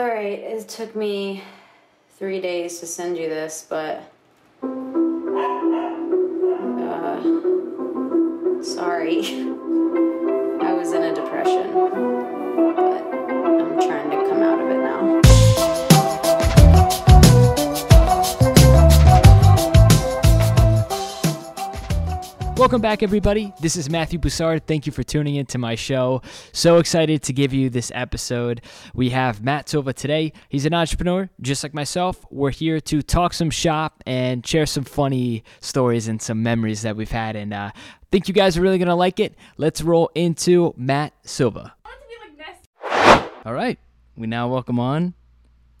All right, it took me three days to send you this, but. Uh, sorry. I was in a depression, Welcome back, everybody. This is Matthew Boussard. Thank you for tuning in to my show. So excited to give you this episode. We have Matt Silva today. He's an entrepreneur, just like myself. We're here to talk some shop and share some funny stories and some memories that we've had. And uh, think you guys are really going to like it. Let's roll into Matt Silva. All right. We now welcome on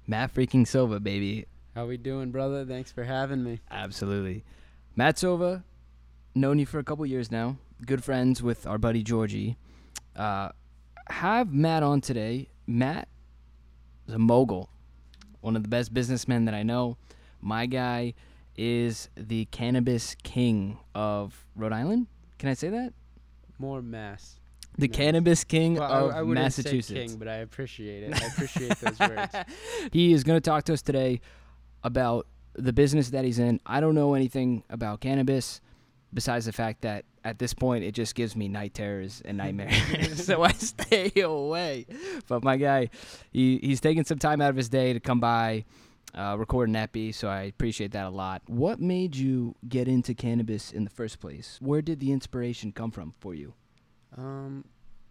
Matt freaking Silva, baby. How we doing, brother? Thanks for having me. Absolutely. Matt Silva, known you for a couple years now. Good friends with our buddy Georgie. Uh, have Matt on today. Matt is a mogul, one of the best businessmen that I know. My guy is the cannabis king of Rhode Island. Can I say that? More mass. The Nice. cannabis king Well, of I, I Massachusetts. king, but I appreciate it. I appreciate those words. he is going to talk to us today about the business that he's in. I don't know anything about cannabis besides the fact that at this point it just gives me night terrors and nightmares. so I stay away. But my guy, he, he's taking some time out of his day to come by, uh, record an epi. So I appreciate that a lot. What made you get into cannabis in the first place? Where did the inspiration come from for you? Um,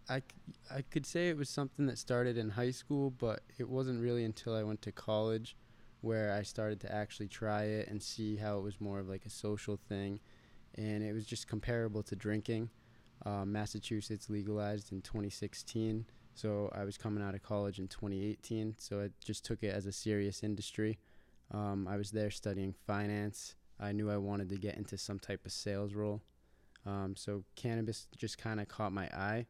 I, I could say it was something that started in high school, but it wasn't really until I went to college where I started to actually try it and see how it was more of like a social thing. And it was just comparable to drinking. Um, Massachusetts legalized in 2016, so I was coming out of college in 2018, so I just took it as a serious industry. Um, I was there studying finance. I knew I wanted to get into some type of sales role. Um, so cannabis just kind of caught my eye.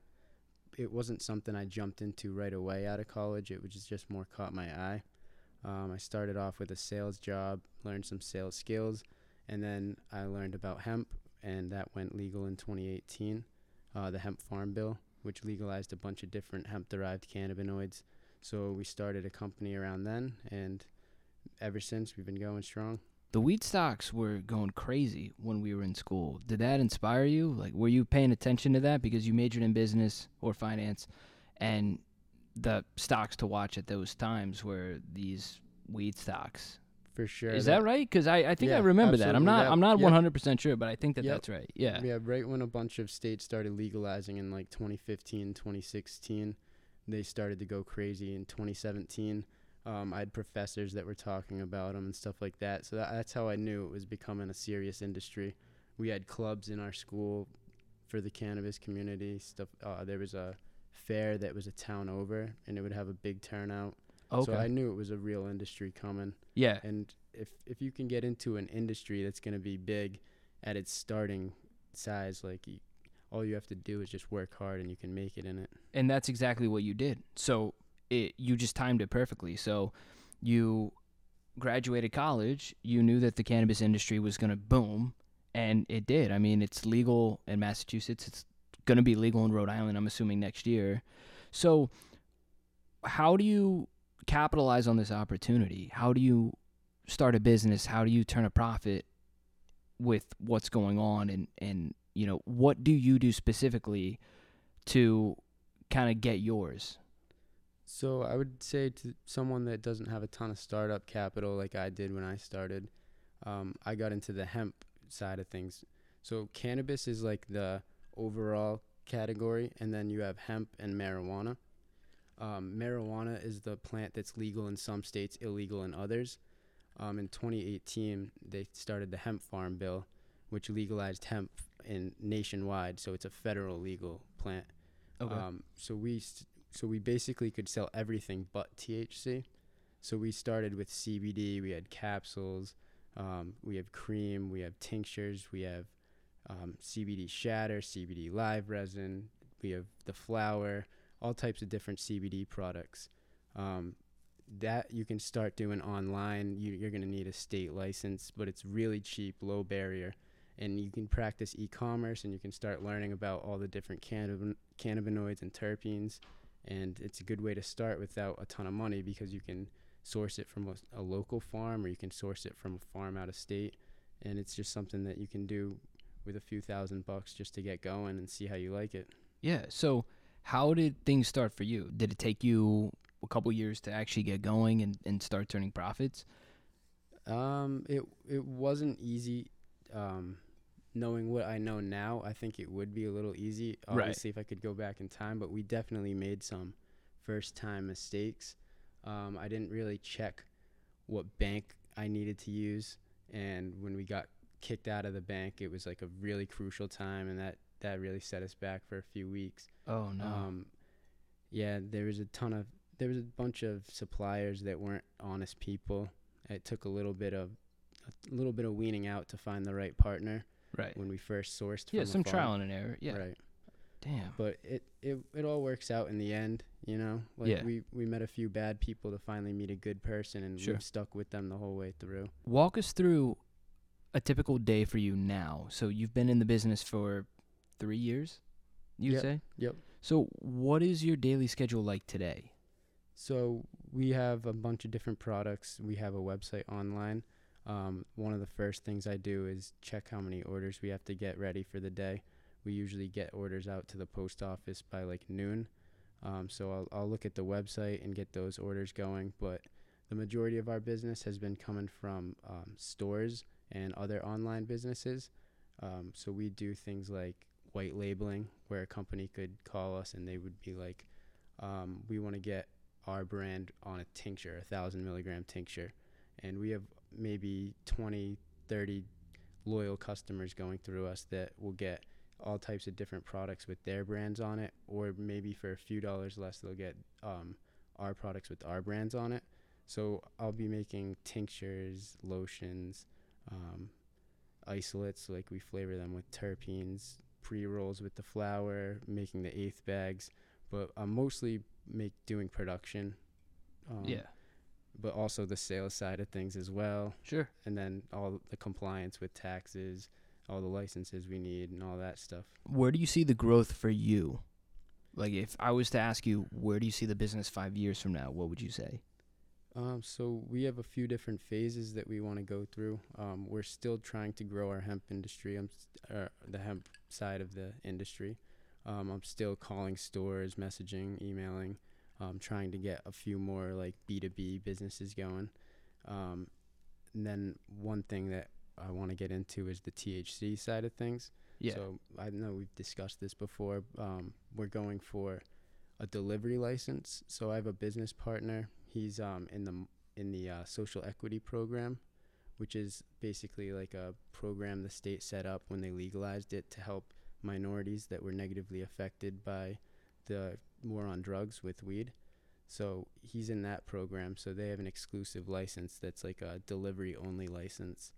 It wasn't something I jumped into right away out of college. It was just- just more caught my eye. Um, I started off with a sales job, learned some sales skills, and then I learned about hemp, and that went legal in 2018. Uh, the hemp farm bill, which legalized a bunch of different hemp-derived cannabinoids. So we started a company around then, and ever since we've been going strong. The weed stocks were going crazy when we were in school. Did that inspire you? Like, were you paying attention to that because you majored in business or finance, and the stocks to watch at those times were these weed stocks? For sure. Is that right? Because I, I think I Yeah, remember that. I'm not That- I'm not yep. 100 percent sure, but I think that Yep. that's right. Yeah. Yeah, right when a bunch of states started legalizing in like 2015, 2016, they started to go crazy in 2017. Um, I had professors that were talking about them and stuff like that. So that, that's how I knew it was becoming a serious industry. We had clubs in our school for the cannabis community. Stuff. Uh, there was a fair that was a town over, and it would have a big turnout. Okay. So I knew it was a real industry coming. yeah. And if if you can get into an industry that's going to be big at its starting size, like you, all you have to do is just work hard and you can make it in it. and that's exactly what you did. So it you just timed it perfectly. So you graduated college, you knew that the cannabis industry was going to boom, and it did. I mean, it's legal in Massachusetts. It's going to be legal in Rhode Island. I'm assuming next year. So how do you capitalize on this opportunity? How do you start a business? How do you turn a profit with what's going on and and you know, what do you do specifically to kind of get yours? So I would say to someone that doesn't have a ton of startup capital like I did when I started, um, I got into the hemp side of things. So cannabis is like the overall category, and then you have hemp and marijuana. Um, marijuana is the plant that's legal in some states, illegal in others. Um, in 2018, they started the hemp farm bill, which legalized hemp in nationwide. So it's a federal legal plant. Um, so we st- so we basically could sell everything but THC. So we started with CBD. We had capsules. Um, we have cream. We have tinctures. We have um, CBD shatter, CBD live resin. We have the flower. All types of different CBD products. Um, that you can start doing online. You, you're going to need a state license, but it's really cheap, low barrier, and you can practice e-commerce and you can start learning about all the different cannab- cannabinoids and terpenes and it's a good way to start without a ton of money because you can source it from a, a local farm or you can source it from a farm out of state, and it's just something that you can do with a few thousand bucks just to get going and see how you like it. Yeah. So, how did things start for you? Did it take you a couple years to actually get going and, and start turning profits? Um, it it wasn't easy. Um, knowing what I know now, I think it would be a little easy. Right. Obviously, if I could go back in time, but we definitely made some first time mistakes. Um, I didn't really check what bank I needed to use, and when we got kicked out of the bank, it was like a really crucial time, and that that really set us back for a few weeks. Oh no. Um, yeah, there was a ton of there was a bunch of suppliers that weren't honest people. It took a little bit of a little bit of weaning out to find the right partner right. when we first sourced. Yeah, some trial and error. Yeah. Right. Damn. But it, it it all works out in the end, you know. Like Yeah. we we met a few bad people to finally meet a good person, and Sure. we've stuck with them the whole way through. Walk us through a typical day for you now. So you've been in the business for three years, you Yep, say? yep. So what is your daily schedule like today? So we have a bunch of different products. We have a website online. Um, one of the first things I do is check how many orders we have to get ready for the day. We usually get orders out to the post office by like noon. Um, so I'll, I'll look at the website and get those orders going. But the majority of our business has been coming from um, stores and other online businesses. Um, so we do things like white labeling, where a company could call us and they would be like, um, "We want to get our brand on a tincture, a thousand milligram tincture," and we have maybe 20, 30 loyal customers going through us that will get all types of different products with their brands on it, or maybe for a few dollars less, they'll get um, our products with our brands on it. So I'll be making tinctures, lotions, um, isolates, like we flavor them with terpenes, pre rolls with the flower, making the eighth bags. But I'm mostly make doing production. Um, yeah. But also the sales side of things as well, Sure. and then all the compliance with taxes, all the licenses we need, and all that stuff. Where do you see the growth for you? Like if I was to ask you where do you see the business 5 years from now, what would you say? Um, so we have a few different phases that we want to go through. Um, we're still trying to grow our hemp industry, um, uh, the hemp side of the industry. Um, I'm still calling stores, messaging, emailing, um, trying to get a few more like B2B businesses going. Um, and then one thing that I want to get into is the THC side of things. Yeah. So I know we've discussed this before. Um, we're going for a delivery license. So I have a business partner. He's um, in the in the uh, social equity program, which is basically like a program the state set up when they legalized it to help minorities that were negatively affected by the war on drugs with weed. So he's in that program. So they have an exclusive license that's like a delivery only license.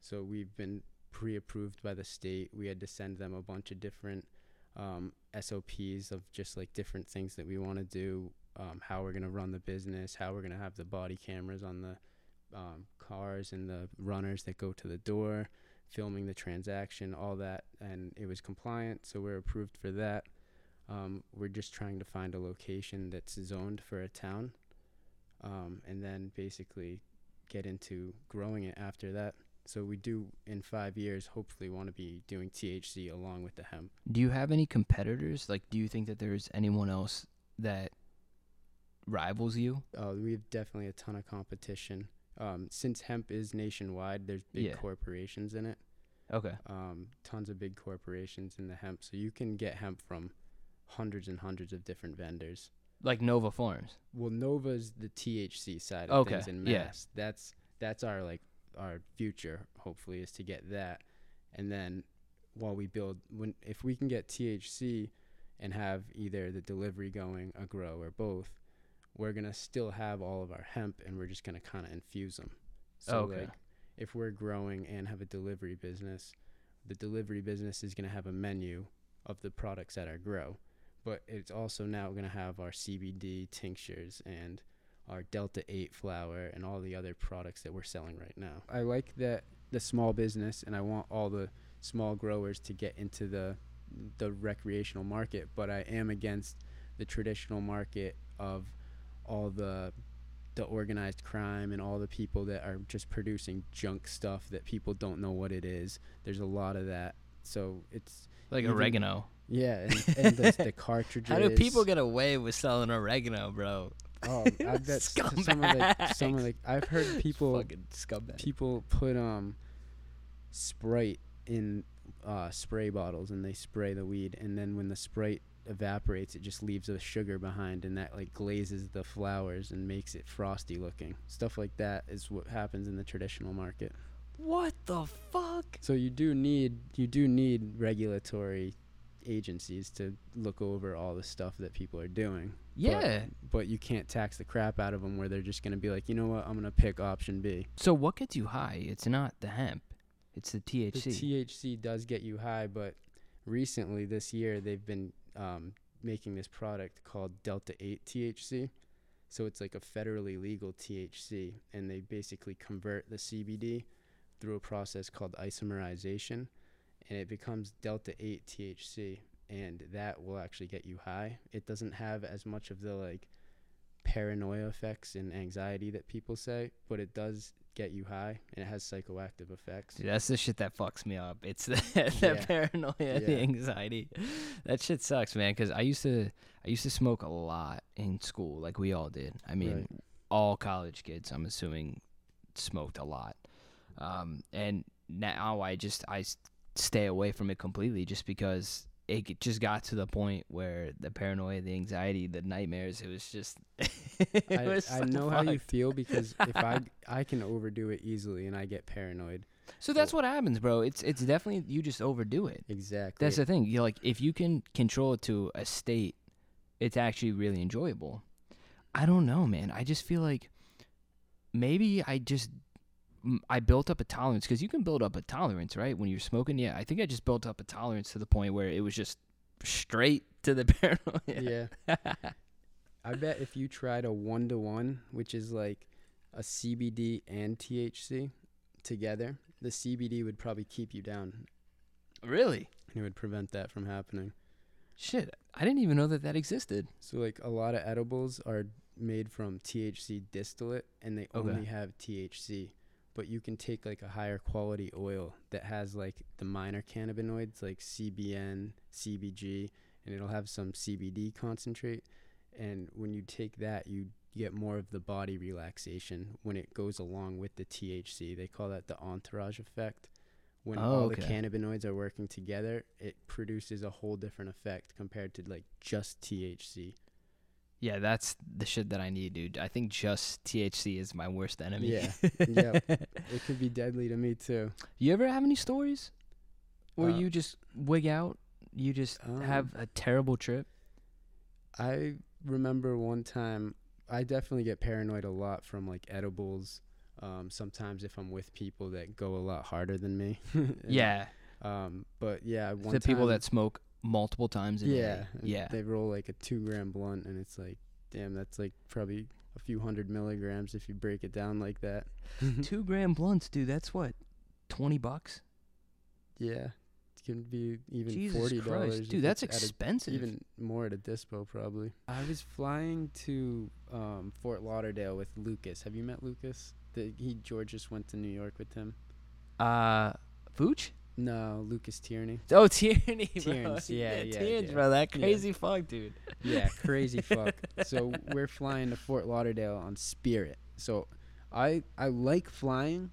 So we've been pre-approved by the state. We had to send them a bunch of different um, SOPs of just like different things that we want to do, um, how we're gonna run the business, how we're gonna have the body cameras on the um, cars and the runners that go to the door, filming the transaction, all that, and it was compliant, so we're approved for that. Um, we're just trying to find a location that's zoned for a town, um, and then basically get into growing it after that. So we do in five years hopefully want to be doing THC along with the hemp. Do you have any competitors? Like do you think that there's anyone else that rivals you? Uh, we have definitely a ton of competition. Um, since hemp is nationwide, there's big Yeah. corporations in it. Okay. Um, tons of big corporations in the hemp, so you can get hemp from hundreds and hundreds of different vendors. Like Nova Farms. Well, Nova's the THC side of Okay, things in yeah. mass. That's that's our like our future. Hopefully, is to get that, and then while we build, when if we can get THC and have either the delivery going, a grow, or both, we're gonna still have all of our hemp, and we're just gonna kind of infuse them. So Okay. like, if we're growing and have a delivery business, the delivery business is gonna have a menu of the products at our grow but it's also now going to have our CBD tinctures and our Delta 8 flower and all the other products that we're selling right now. I like that the small business and I want all the small growers to get into the the recreational market, but I am against the traditional market of all the the organized crime and all the people that are just producing junk stuff that people don't know what it is. There's a lot of that. So it's Like Even- oregano. yeah, and, and the, the cartridges. How do people get away with selling oregano, bro? Oh, I bet s- some of the some of Scumbags. the I've heard people people put um Sprite in uh, spray bottles and they spray the weed and then when the Sprite evaporates it just leaves a sugar behind and that like glazes the flowers and makes it frosty looking. Stuff like that is what happens in the traditional market. What the fuck? So you do need you do need regulatory agencies to look over all the stuff that people are doing. Yeah. But you can't tax the crap out of them where they're just going to be like, "You know what? I'm going to pick option B." So what gets you high? It's not the hemp. It's the THC. The. THC does get you high, but recently this year they've been um, making this product called Delta 8 THC. So it's like a federally legal THC, and they basically convert the CBD through a process called isomerization, and it becomes Delta 8 THC, and that will actually get you high. It doesn't have as much of the like paranoia effects and anxiety that people say, but it does get you high, and it has psychoactive effects. Dude, that's the shit that fucks me up. It's the, the Yeah. paranoia, and the anxiety. That shit sucks, man. Because I used to, I used to smoke a lot in school, like we all did. I mean, Right. all college kids, I'm assuming, smoked a lot. Um, and now I just I stay away from it completely, just because it just got to the point where the paranoia, the anxiety, the nightmares. It was just. it I, was I so know how you feel because if I I can overdo it easily and I get paranoid. So that's what happens, bro. It's it's definitely you just overdo it. Exactly. That's the thing. You like if you can control it to a state, it's actually really enjoyable. I don't know, man. I just feel like maybe I just I built up a tolerance because you can build up a tolerance, right? When you're smoking, yeah. I think I just built up a tolerance to the point where it was just straight to the paranoia. yeah. I bet if you tried a one to one, which is like a CBD and THC together, the CBD would probably keep you down. really? It would prevent that from happening. Shit, I didn't even know that that existed. So like a lot of edibles are made from THC distillate and they Okay. only have THC. But you can take like a higher quality oil that has like the minor cannabinoids like CBN, CBG, and it'll have some CBD concentrate. And when you take that, you get more of the body relaxation when it goes along with the THC. They call that the entourage effect. When Oh, all the cannabinoids are working together, it produces a whole different effect compared to like just THC. Yeah, that's the shit that I need, dude. I think just THC is my worst enemy. Yeah. Yep. It could be deadly to me too. You ever have any stories where Uh, you just wig out? You just have Um, a terrible trip? I remember one time I definitely get paranoid a lot from like edibles. Um, sometimes if I'm with people that go a lot harder than me. Yeah. Um, but yeah, one The people that smoke multiple times a yeah, day. and Yeah. they roll like a two gram blunt, and it's like, damn, that's like probably a few hundred milligrams if you break it down like that. Two gram blunts, dude. That's what? 20 bucks? yeah, it can be even Jesus forty dollars. Dude, that's expensive. even more at a dispo probably. I was flying to um, Fort Lauderdale with Lucas. Have you met Lucas? The, he George just went to New York with him. uh, Vooch? No, Lucas Tierney. Oh, Tierney, bro. Tierns, yeah, yeah, Tierns, yeah. bro. That Yeah. crazy fuck, dude. Yeah, crazy fuck. So we're flying to Fort Lauderdale on Spirit. So I I like flying,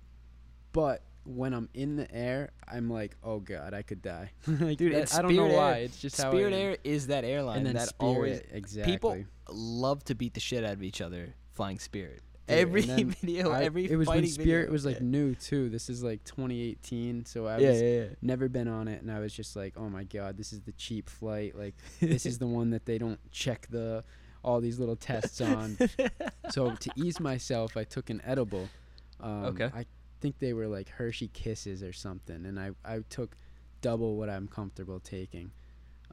but when I'm in the air, I'm like, oh god, I could die. like, Dude, that- I don't know why. Air. It's just how Spirit. Air is that airline and that Spirit, always exactly. people love to beat the shit out of each other flying Spirit. Dude, every video, I- every it was when Spirit video. was like new too. This is like 2018, so I yeah, was yeah, yeah. never been on it, and I was just like, oh my god, this is the cheap flight. Like this is the one that they don't check the all these little tests on. so to ease myself, I took an edible. Um, Okay. I think they were like Hershey Kisses or something, and I I took double what I'm comfortable taking,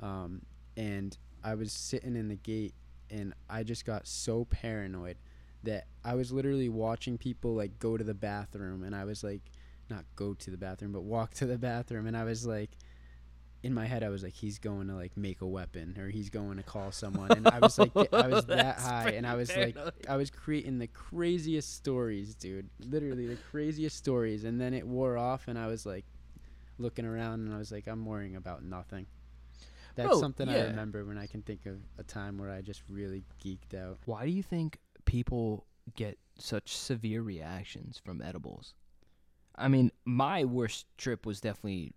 um, and I was sitting in the gate, and I just got so paranoid that I was literally watching people like go to the bathroom, and I was like, not go to the bathroom, but walk to the bathroom, and I was like. in my head I was like he's going to like make a weapon or he's going to call someone and I was like I was that high and I was like. I was creating the craziest stories, dude. Literally the craziest stories and then it wore off and I was like looking around and I was like I'm worrying about nothing. That's Bro, something I remember when I can think of a time where I just really geeked out. Why do you think people get such severe reactions from edibles? I mean, my worst trip was definitely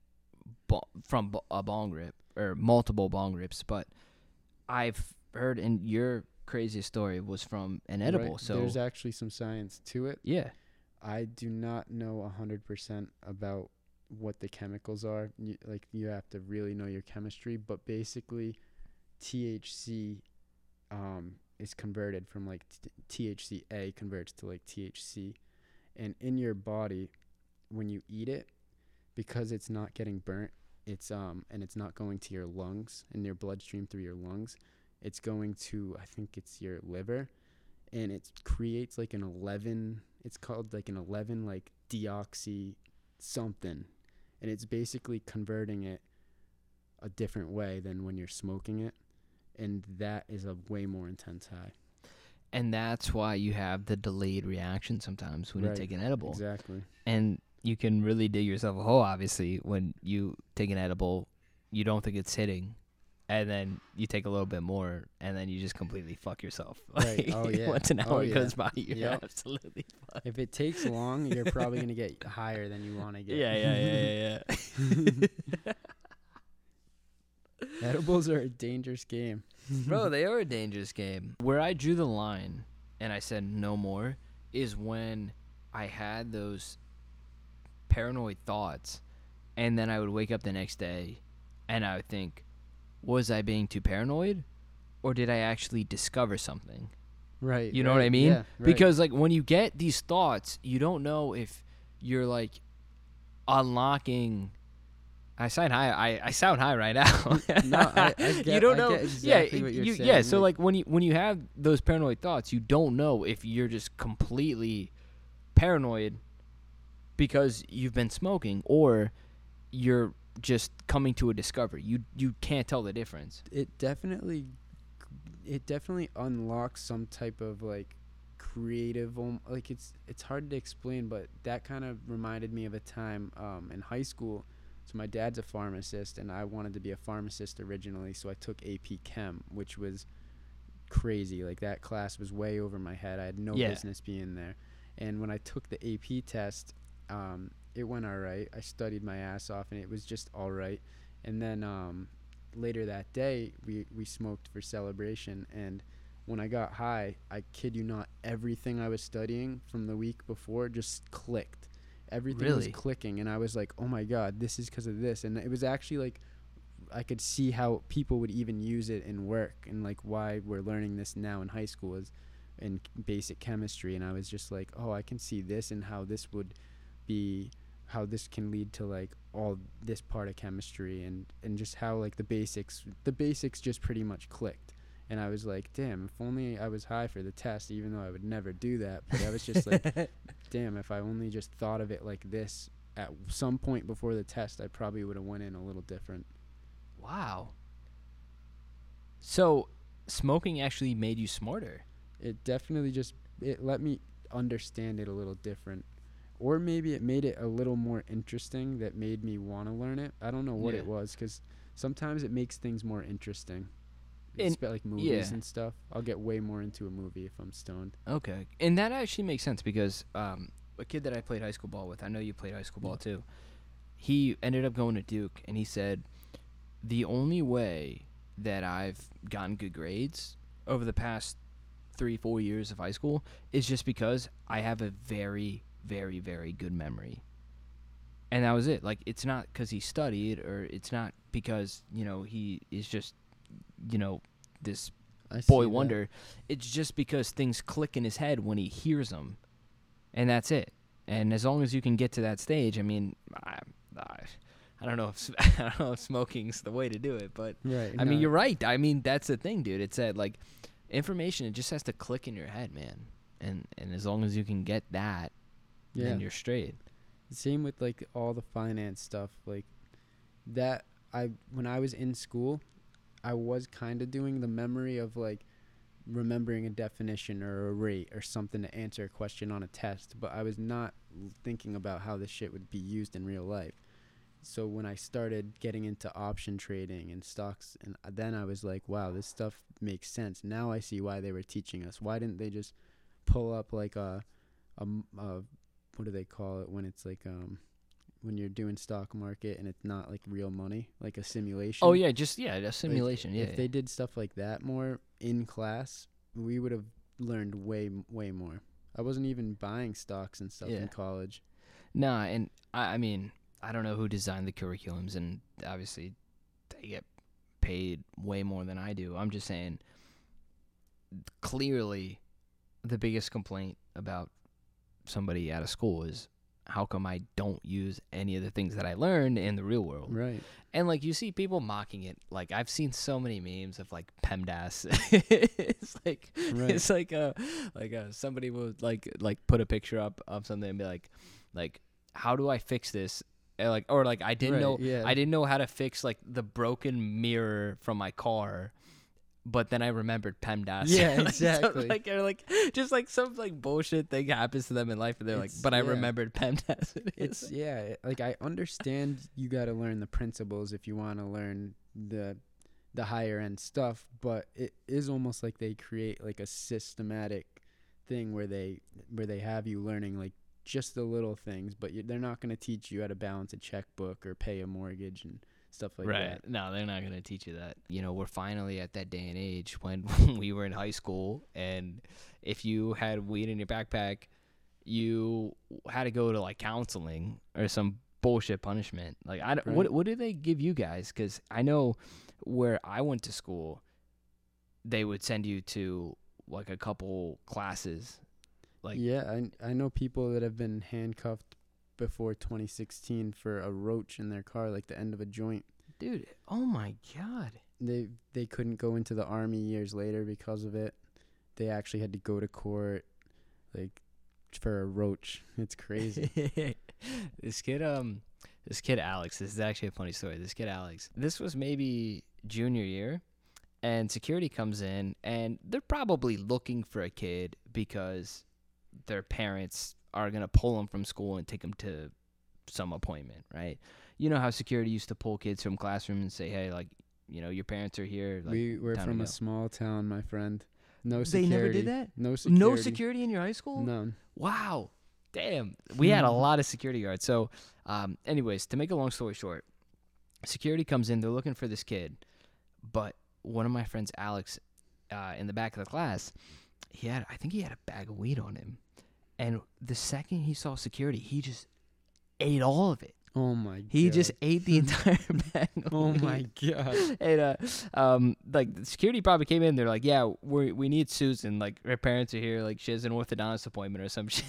bo- from bo- a bong rip or multiple bong rips, but I've heard, and your craziest story was from an edible. Right? So there's actually some science to it. yeah, I do not know a hundred percent about what the chemicals are. You, like you have to really know your chemistry, but basically, THC um, is converted from like THCA converts to like THC, and in your body, when you eat it, because it's not getting burnt, it's um and it's not going to your lungs and your bloodstream through your lungs, it's going to I think it's your liver, and it creates like an eleven. It's called like an eleven like deoxy something, and it's basically converting it a different way than when you're smoking it, and that is a way more intense high. and that's why you have the delayed reaction sometimes when Right, you take an edible. Exactly. and you can really dig yourself a hole obviously when you take an edible you don't think it's hitting and then you take a little bit more and then you just completely fuck yourself Right. Oh, yeah. once an oh, hour Oh, yeah. goes by you're Yep. absolutely fucked If it takes long, you're probably gonna get higher than you want to get. yeah yeah yeah yeah yeah Edibles are a dangerous game. bro they are a dangerous game where i drew the line and i said no more is when i had those paranoid thoughts and then i would wake up the next day and i would think was i being too paranoid or did i actually discover something Right. you know what i mean Yeah. Right. because like when you get these thoughts you don't know if you're like unlocking I sound high. I, I sound high right now. No, I- I you don't know. get exactly yeah, you, yeah. So like- when you when you have those paranoid thoughts, you don't know if you're just completely paranoid because you've been smoking, or you're just coming to a discovery. You you can't tell the difference. it definitely it definitely unlocks some type of like creative um, like it's it's hard to explain but that kind of reminded me of a time um, in high school my dad's a pharmacist and I wanted to be a pharmacist originally so I took AP Chem which was crazy. Like that class was way over my head. I had no Yeah. business being there. And when I took the AP test um, it went all right. I studied my ass off and it was just all right. And then um, later that day we we smoked for celebration and when I got high, I kid you not, everything I was studying from the week before just clicked. Everything was clicking and I was like, "Oh my god, this is cuz of this." And it was actually like I could see how people would even use it in work and like why we're learning this now in high school is in basic chemistry and I was just like, "Oh, I can see this and how this would be how this can lead to like all this part of chemistry and and just how like the basics the basics just pretty much clicked and I was like damn if only I was high for the test even though I would never do that but I was just like damn if I only just thought of it like this at some point before the test I probably would have went in a little different Wow. So smoking actually made you smarter. it definitely just it let me understand it a little different or maybe it made it a little more interesting that made me want to learn it i don't know what Yeah. it was because sometimes it makes things more interesting About like movies yeah. and stuff i'll get way more into a movie if i'm stoned Okay, and that actually makes sense because um, a kid that I played high school ball with, I know you played high school ball too. He ended up going to Duke, and he said the only way that I've gotten good grades over the past three, four years of high school is just because I have a very, very, very good memory. And that was it. Like, it's not because he studied, or it's not because, you know, he is just, you know, this I boy that. wonder. It's just because things click in his head when he hears them, and that's it. And as long as you can get to that stage, I mean, I, I, I don't know if I don't know if smoking's the way to do it, but right I mean, you're right. I mean, that's the thing, dude. It's that like information. It just has to click in your head, man. And and as long as you can get that, yeah then you're straight. same with like all the finance stuff like that I when I was in school, I was kind of doing the memory of like remembering a definition or a rate or something to answer a question on a test, but I was not thinking about how this shit would be used in real life. So when I started getting into option trading and stocks, and then I was like, wow, this stuff makes sense. Now I see why they were teaching us. Why didn't they just pull up like a, a, a what do they call it when it's like um when you're doing stock market and it's not like real money, like a simulation. Oh yeah, just yeah, a simulation. yeah. If they did stuff like that more in class, we would have learned way way more. I wasn't even buying stocks and stuff Yeah. in college. Nah, and I, I mean, I don't know who designed the curriculums, and obviously they get paid way more than I do. I'm just saying, clearly, the biggest complaint about somebody out of school is how come I don't use any of the things that I learned in the real world? Right. And like you see people mocking it. Like I've seen so many memes of like PEMDAS. it's like Right. it's like uh like uh somebody would like like put a picture up of something and be like like how do I fix this? And like or like I didn't Right, know yeah. I didn't know how to fix like the broken mirror from my car. But then I remembered PEMDAS. Yeah, Like, so, exactly. like, or like, just like some like bullshit thing happens to them in life, and they're like, It's- "But I remembered PEMDAS." It's yeah, like I understand you got to learn the principles if you want to learn the the higher end stuff, but it is almost like they create like a systematic thing where they where they have you learning like just the little things, but you, they're not going to teach you how to balance a checkbook or pay a mortgage and stuff like right. that. No, they're not going to teach you that. You know, we're finally at that day and age when we were in high school, and if you had weed in your backpack, you had to go to like counseling or some bullshit punishment. Like, I don't, what what did they give you guys? Because I know where I went to school, they would send you to like a couple classes. Like, yeah, I I know people that have been handcuffed before 2016 for a roach in their car, like the end of a joint. dude, oh my god. they they couldn't go into the army years later because of it. They actually had to go to court, like for a roach. It's crazy. this kid, um, this kid Alex. This is actually a funny story. This kid Alex. This was maybe junior year, and security comes in, and they're probably looking for a kid because their parents are gonna pull them from school and take them to some appointment, right? You know how security used to pull kids from classroom and say, "Hey, like, you know, your parents are here." Like, we were from a small town, my friend. No They security. never did that? No security. no security in your high school. None. Wow. Damn. We had a Mhm. lot of security guards. So, um, anyways, to make a long story short, security comes in. They're looking for this kid, but one of my friends, Alex, uh, in the back of the class, he had, I think he had a bag of weed on him, and the second he saw security, he just ate all of it. Oh my. He god. just ate the entire bag. Oh my god. And uh, um, like the security probably came in. They're like, "Yeah, we we need Susan. Like her parents are here. Like she has an orthodontist appointment or some shit."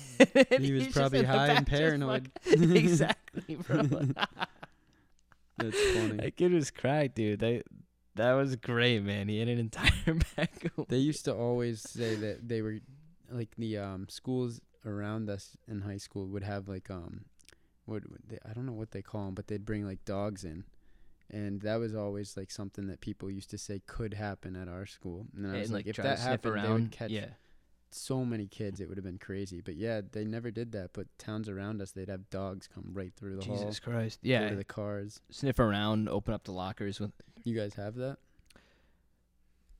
He was probably high and paranoid. exactly, bro. That's funny. that kid was cracked, dude. That that was great, man. He had an entire bag. They used to always say that they were like the um schools around us in high school would have like um what they, I don't know what they call them, but they'd bring like dogs in. And that was always like something that people used to say could happen at our school. And I was and, like, if that happened, they would catch yeah, so many kids. It would have been crazy. But yeah, they never did that. But towns around us, they'd have dogs come right through the hall, Jesus Christ. Yeah, the cars. sniff around, open up the lockers. With You guys have that?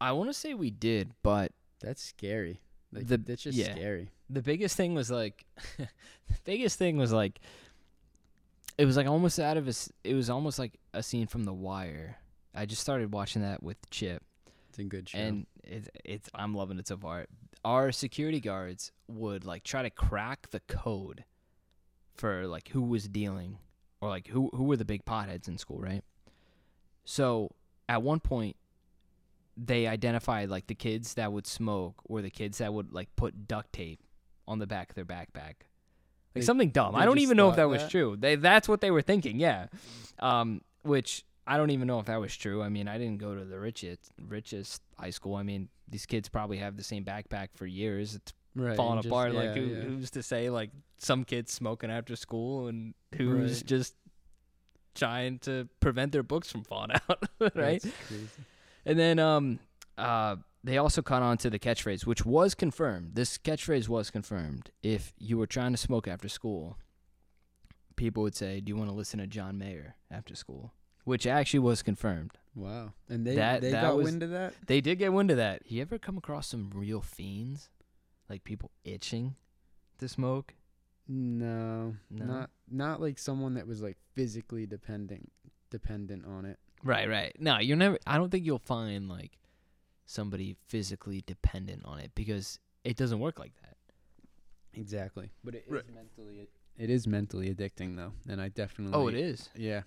I want to say we did, but That's scary. Like The- that's just yeah. scary. The biggest thing was like the biggest thing was like it was like almost out of a it was almost like a scene from the wire. I just started watching that with chip. It's a good show. and it's it's i'm loving it so far. Our security guards would like try to crack the code for like who was dealing or like who who were the big potheads in school right? So at one point they identified like the kids that would smoke or the kids that would like put duct tape on the back of their backpack. Like They- something dumb. I don't even know if thought that was true. They that's what they were thinking, yeah. Um which I don't even know if that was true. I mean, I didn't go to the richest richest high school. I mean, these kids probably have the same backpack for years. It's right, falling and just- apart. yeah, like who, yeah. who's to say like some kids smoking after school and who's Right. just trying to prevent their books from falling out, right? And then um uh they also caught on to the catchphrase, which was confirmed. This catchphrase was confirmed. If you were trying to smoke after school, people would say, "Do you want to listen to John Mayer after school?" Which actually was confirmed. Wow. And they That- they that got was- wind of that? They did get wind of that. You ever come across some real fiends, like people itching to smoke? No, No? Not not like someone that was like physically dependent dependent on it. Right, right. No, you're never. I don't think you'll find like somebody physically dependent on it because it doesn't work like that. Exactly. But it is Right. mentally it is mentally addicting though. And I definitely Oh, it is. Yeah.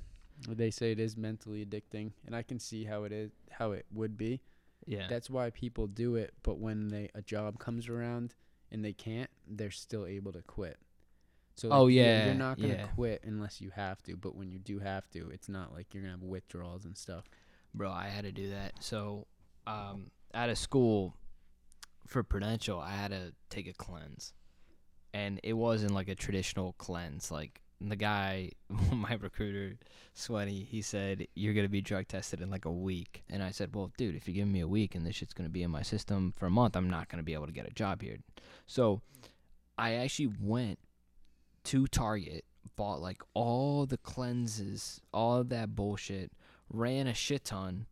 They say it is mentally addicting and I can see how it is how it would be. Yeah. That's why people do it, but when they a job comes around and they can't, they're still able to quit. So Oh, like, you're- yeah, you're not gonna yeah. quit unless you have to. But when you do have to, it's not like you're gonna have withdrawals and stuff. Bro, I had to do that. So, um, out of school for Prudential, I had to take a cleanse, and it wasn't like a traditional cleanse. Like the guy, my recruiter, Sweaty, he said you're gonna be drug tested in like a week, and I said, well, dude, if you give me a week and this shit's gonna be in my system for a month, I'm not gonna be able to get a job here. So, I actually went to Target, bought like all the cleanses, all of that bullshit, ran a shit ton.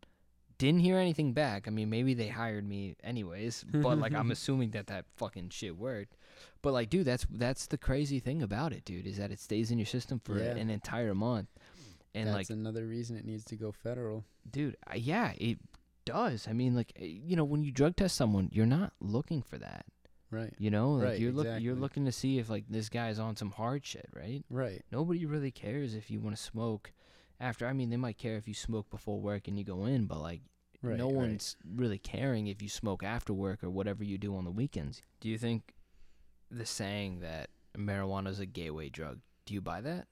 Didn't hear anything back. I mean, maybe they hired me anyways, but like I'm assuming that that fucking shit worked. But like, dude, that's that's the crazy thing about it, dude, is that it stays in your system for Yeah. an entire month. And That's like, another reason it needs to go federal. dude, I- yeah, it does. I mean, like, eh, you know, when you drug test someone, you're not looking for that. Right. You know, like Right, you're look you're looking to see if like this guy's on some hard shit, right? Right. Nobody really cares if you want to smoke after. I mean, they might care if you smoke before work and you go in, but like Right. no right. one's really caring if you smoke after work or whatever you do on the weekends. Do you think the saying that marijuana is a gateway drug? Do you buy that?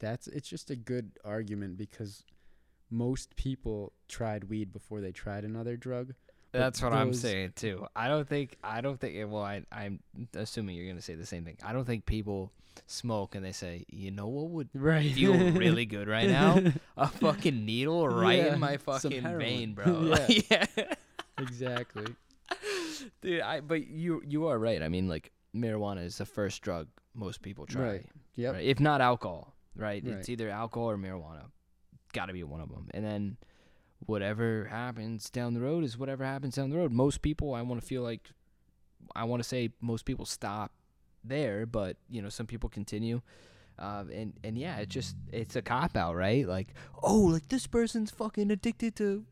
That's it's just a good argument because most people tried weed before they tried another drug. That's what I'm saying too. I don't think I don't think eh, well I I'm assuming you're gonna say the same thing. I don't think people smoke and they say, you know what would Right. feel really good right now? A fucking needle right Yeah, in my fucking vein, bro. Yeah. Yeah. exactly. Dude, I but you you are right. I mean, like marijuana is the first drug most people try. Right. Yep. right? If not alcohol, right? Right. It's either alcohol or marijuana. Got to be one of them. And then whatever happens down the road is whatever happens down the road. Most people, I want to feel like, I want to say most people stop there, but you know, some people continue. Uh, and and yeah, it just it's a cop out, right? Like, oh, like this person's fucking addicted to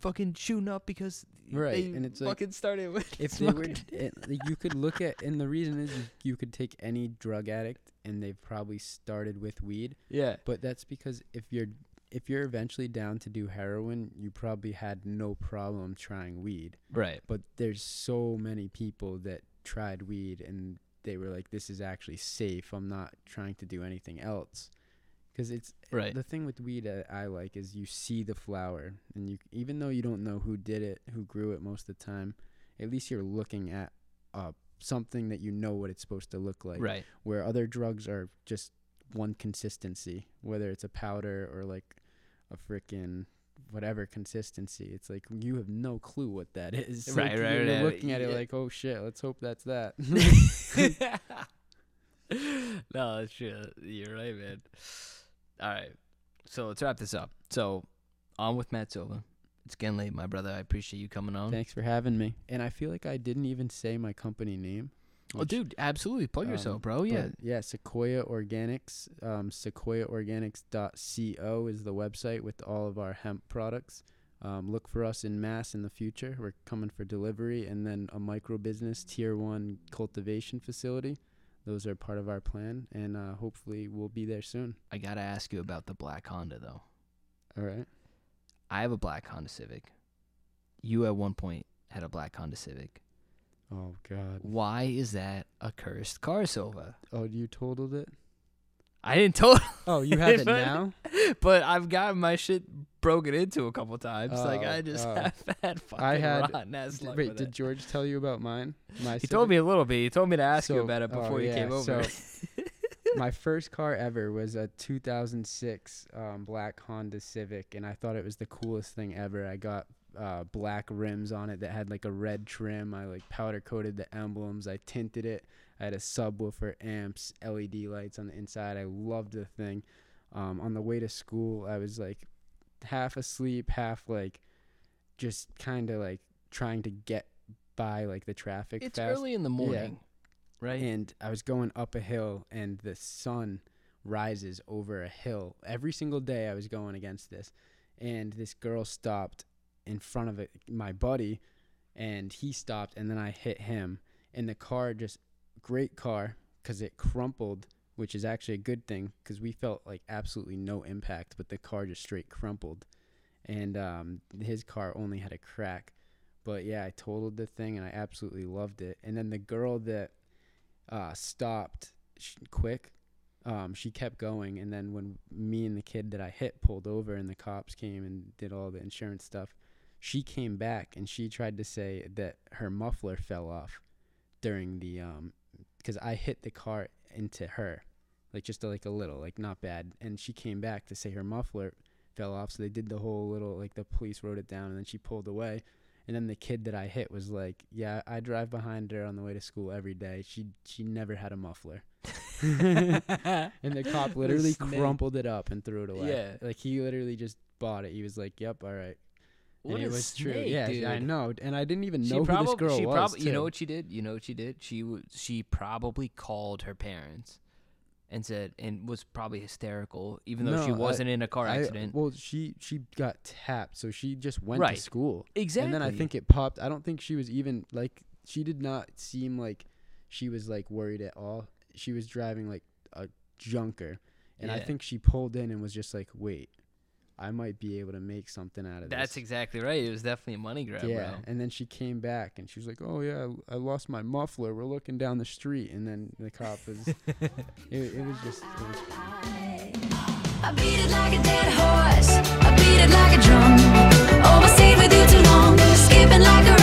fucking shooting up because Right, and it's like, fucking started with If they were, it, like, you could look at, and the reason is you, you could take any drug addict, and they've probably started with weed. yeah, But that's because if you're if you're eventually down to do heroin, you probably had no problem trying weed. right. But there's so many people that tried weed and they were like, "This is actually safe. I'm not trying to do anything else." Because it's Right. the thing with weed that I like is you see the flower, and you even though you don't know who did it, who grew it most of the time, at least you're looking at uh, something that you know what it's supposed to look like right. where other drugs are just one consistency, whether it's a powder or like a freaking whatever consistency. It's like you have no clue what that is. Right, Like, right, You're, you're right. looking at it Yeah. like, oh shit, let's hope that's that. no, that's true. You're right, man. All right. So let's wrap this up. So on with Matt Silva. It's getting late, my brother. I appreciate you coming on. Thanks for having me. And I feel like I didn't even say my company name. Oh, dude, absolutely. Plug um, yourself, bro. Yeah. yeah, Sequoia Organics. Um, SequoiaOrganics.co is the website with all of our hemp products. Um, look for us in mass in the future. We're coming for delivery and then a micro business tier one cultivation facility. Those are part of our plan, and uh, hopefully we'll be there soon. I got to ask you about the black Honda, though. All right. I have a black Honda Civic. You at one point had a black Honda Civic. Oh God. Why is that a cursed car, Silva? Oh, you totaled it. I didn't tell Oh, you have it But- now. but I've got my shit broken into a couple times. like Oh, I just oh. have had fucking I had- rotten ass luck Wait, with did it. George tell you about mine? My He told me a little bit. He told me to ask you about it oh, before you came over. so- my first car ever was a 2006 um, black Honda Civic, and I thought it was the coolest thing ever. I got uh, black rims on it that had like a red trim. I like powder coated the emblems. I tinted it. I had a subwoofer, amps, LED lights on the inside. I loved the thing. Um, on the way to school, I was like half asleep, half like just kind of like trying to get by like the traffic. It's fast. early in the morning, right? And I was going up a hill, and the sun rises over a hill every single day. I was going against this, and this girl stopped in front of my buddy, and he stopped, and then I hit him, and the car just great car because it crumpled, which is actually a good thing because we felt like absolutely no impact, but the car just straight crumpled, and um, his car only had a crack. But yeah, I totaled the thing and I absolutely loved it. And then the girl that uh, stopped sh- quick, um, she kept going. And then when me and the kid that I hit pulled over and the cops came and did all the insurance stuff, she came back and she tried to say that her muffler fell off during the um because I hit the car into her, like just a, like a little, like not bad. And she came back to say her muffler fell off. So they did the whole little like the police wrote it down and then she pulled away. And then the kid that I hit was like, "Yeah, I drive behind her on the way to school every day. She she never had a muffler." and the cop literally crumpled it up and threw it away. Yeah. like he literally just bought it. He was like, "Yep, all right." What and it was true. Yeah, dude. I know, and I didn't even She know who this girl she was. probably, you know what she did? You know what she did? She w- she probably called her parents and said and was probably hysterical, even though she No, I- wasn't in a car I- accident. well, she she got tapped, so she just went Right. to school. exactly. And then I think it popped. I don't think she was even like she did not seem like she was like worried at all. She was driving like a junker, and I think she pulled in and was just like, "Wait, I might be able to make something out of That's this. That's exactly right. It was definitely a money grab. Yeah. Bro. And then she came back and she was like, "Oh yeah, I, I lost my muffler. We're looking down the street." And then the cop was. it, it, was just. It was I beat it like a dead horse. I beat it like a drum. Overstayed with you too long. Skipping like a